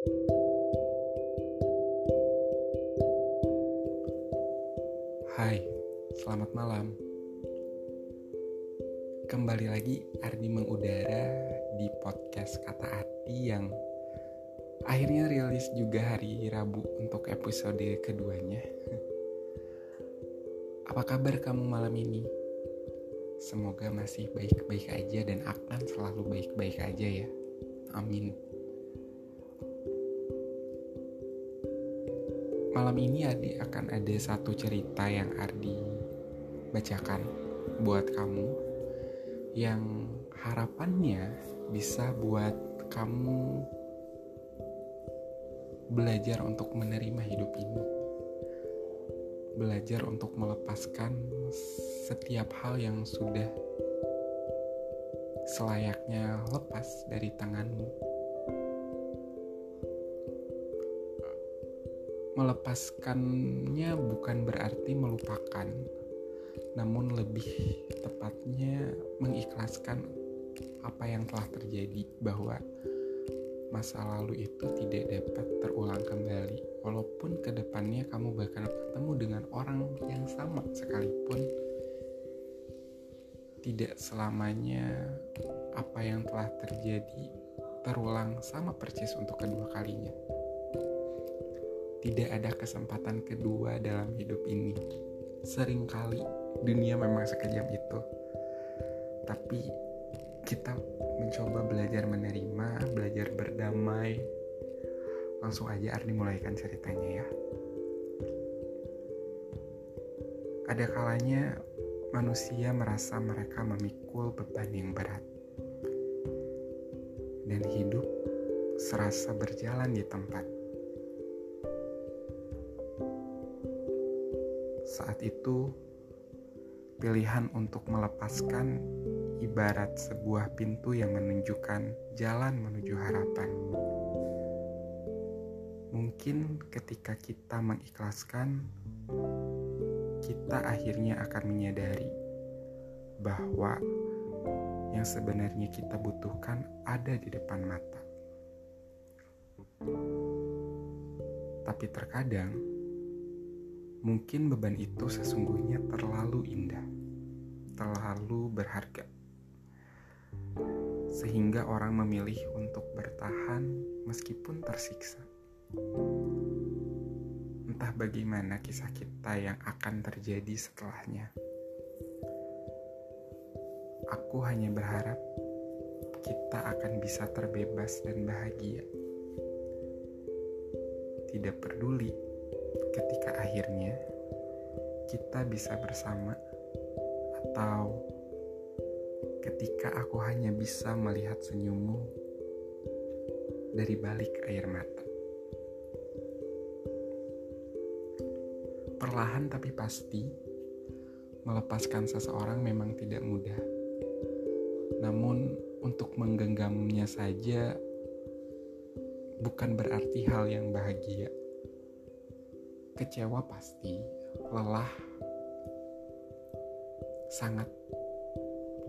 Hai, selamat malam. Kembali lagi Ardi mengudara di podcast Kata Ardi yang akhirnya rilis juga hari Rabu untuk episode keduanya. Apa kabar kamu malam ini? Semoga masih baik-baik aja dan akan selalu baik-baik aja ya. Amin. Malam ini Ardi akan ada satu cerita yang Ardi bacakan buat kamu yang harapannya bisa buat kamu belajar untuk menerima hidup ini. Belajar untuk melepaskan setiap hal yang sudah selayaknya lepas dari tanganmu melepaskannya bukan berarti melupakan, namun lebih tepatnya mengikhlaskan apa yang telah terjadi bahwa masa lalu itu tidak dapat terulang kembali. Walaupun ke depannya kamu bakal bertemu dengan orang yang sama sekalipun tidak selamanya apa yang telah terjadi terulang sama persis untuk kedua kalinya tidak ada kesempatan kedua dalam hidup ini. Seringkali dunia memang sekejam itu. Tapi kita mencoba belajar menerima, belajar berdamai. Langsung aja Ardi mulaikan ceritanya ya. Ada kalanya manusia merasa mereka memikul beban yang berat. Dan hidup serasa berjalan di tempat Saat itu, pilihan untuk melepaskan ibarat sebuah pintu yang menunjukkan jalan menuju harapan. Mungkin ketika kita mengikhlaskan, kita akhirnya akan menyadari bahwa yang sebenarnya kita butuhkan ada di depan mata. Tapi terkadang Mungkin beban itu sesungguhnya terlalu indah, terlalu berharga, sehingga orang memilih untuk bertahan meskipun tersiksa. Entah bagaimana kisah kita yang akan terjadi setelahnya. Aku hanya berharap kita akan bisa terbebas dan bahagia. Tidak peduli ketika akhirnya kita bisa bersama atau ketika aku hanya bisa melihat senyummu dari balik air mata. Perlahan tapi pasti, melepaskan seseorang memang tidak mudah. Namun, untuk menggenggamnya saja bukan berarti hal yang bahagia kecewa pasti, lelah sangat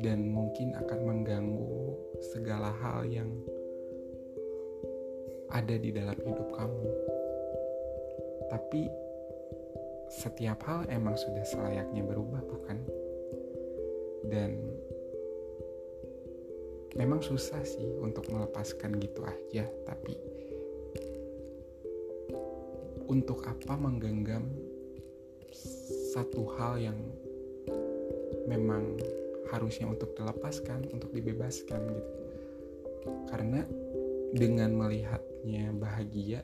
dan mungkin akan mengganggu segala hal yang ada di dalam hidup kamu. Tapi setiap hal emang sudah selayaknya berubah, bukan? Dan memang susah sih untuk melepaskan gitu aja, tapi untuk apa menggenggam satu hal yang memang harusnya untuk dilepaskan, untuk dibebaskan gitu. Karena dengan melihatnya bahagia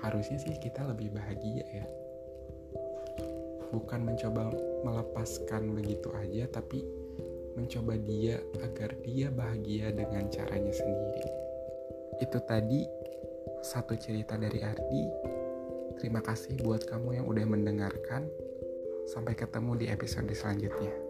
harusnya sih kita lebih bahagia ya. Bukan mencoba melepaskan begitu aja tapi mencoba dia agar dia bahagia dengan caranya sendiri. Itu tadi satu cerita dari Ardi. Terima kasih buat kamu yang udah mendengarkan. Sampai ketemu di episode selanjutnya.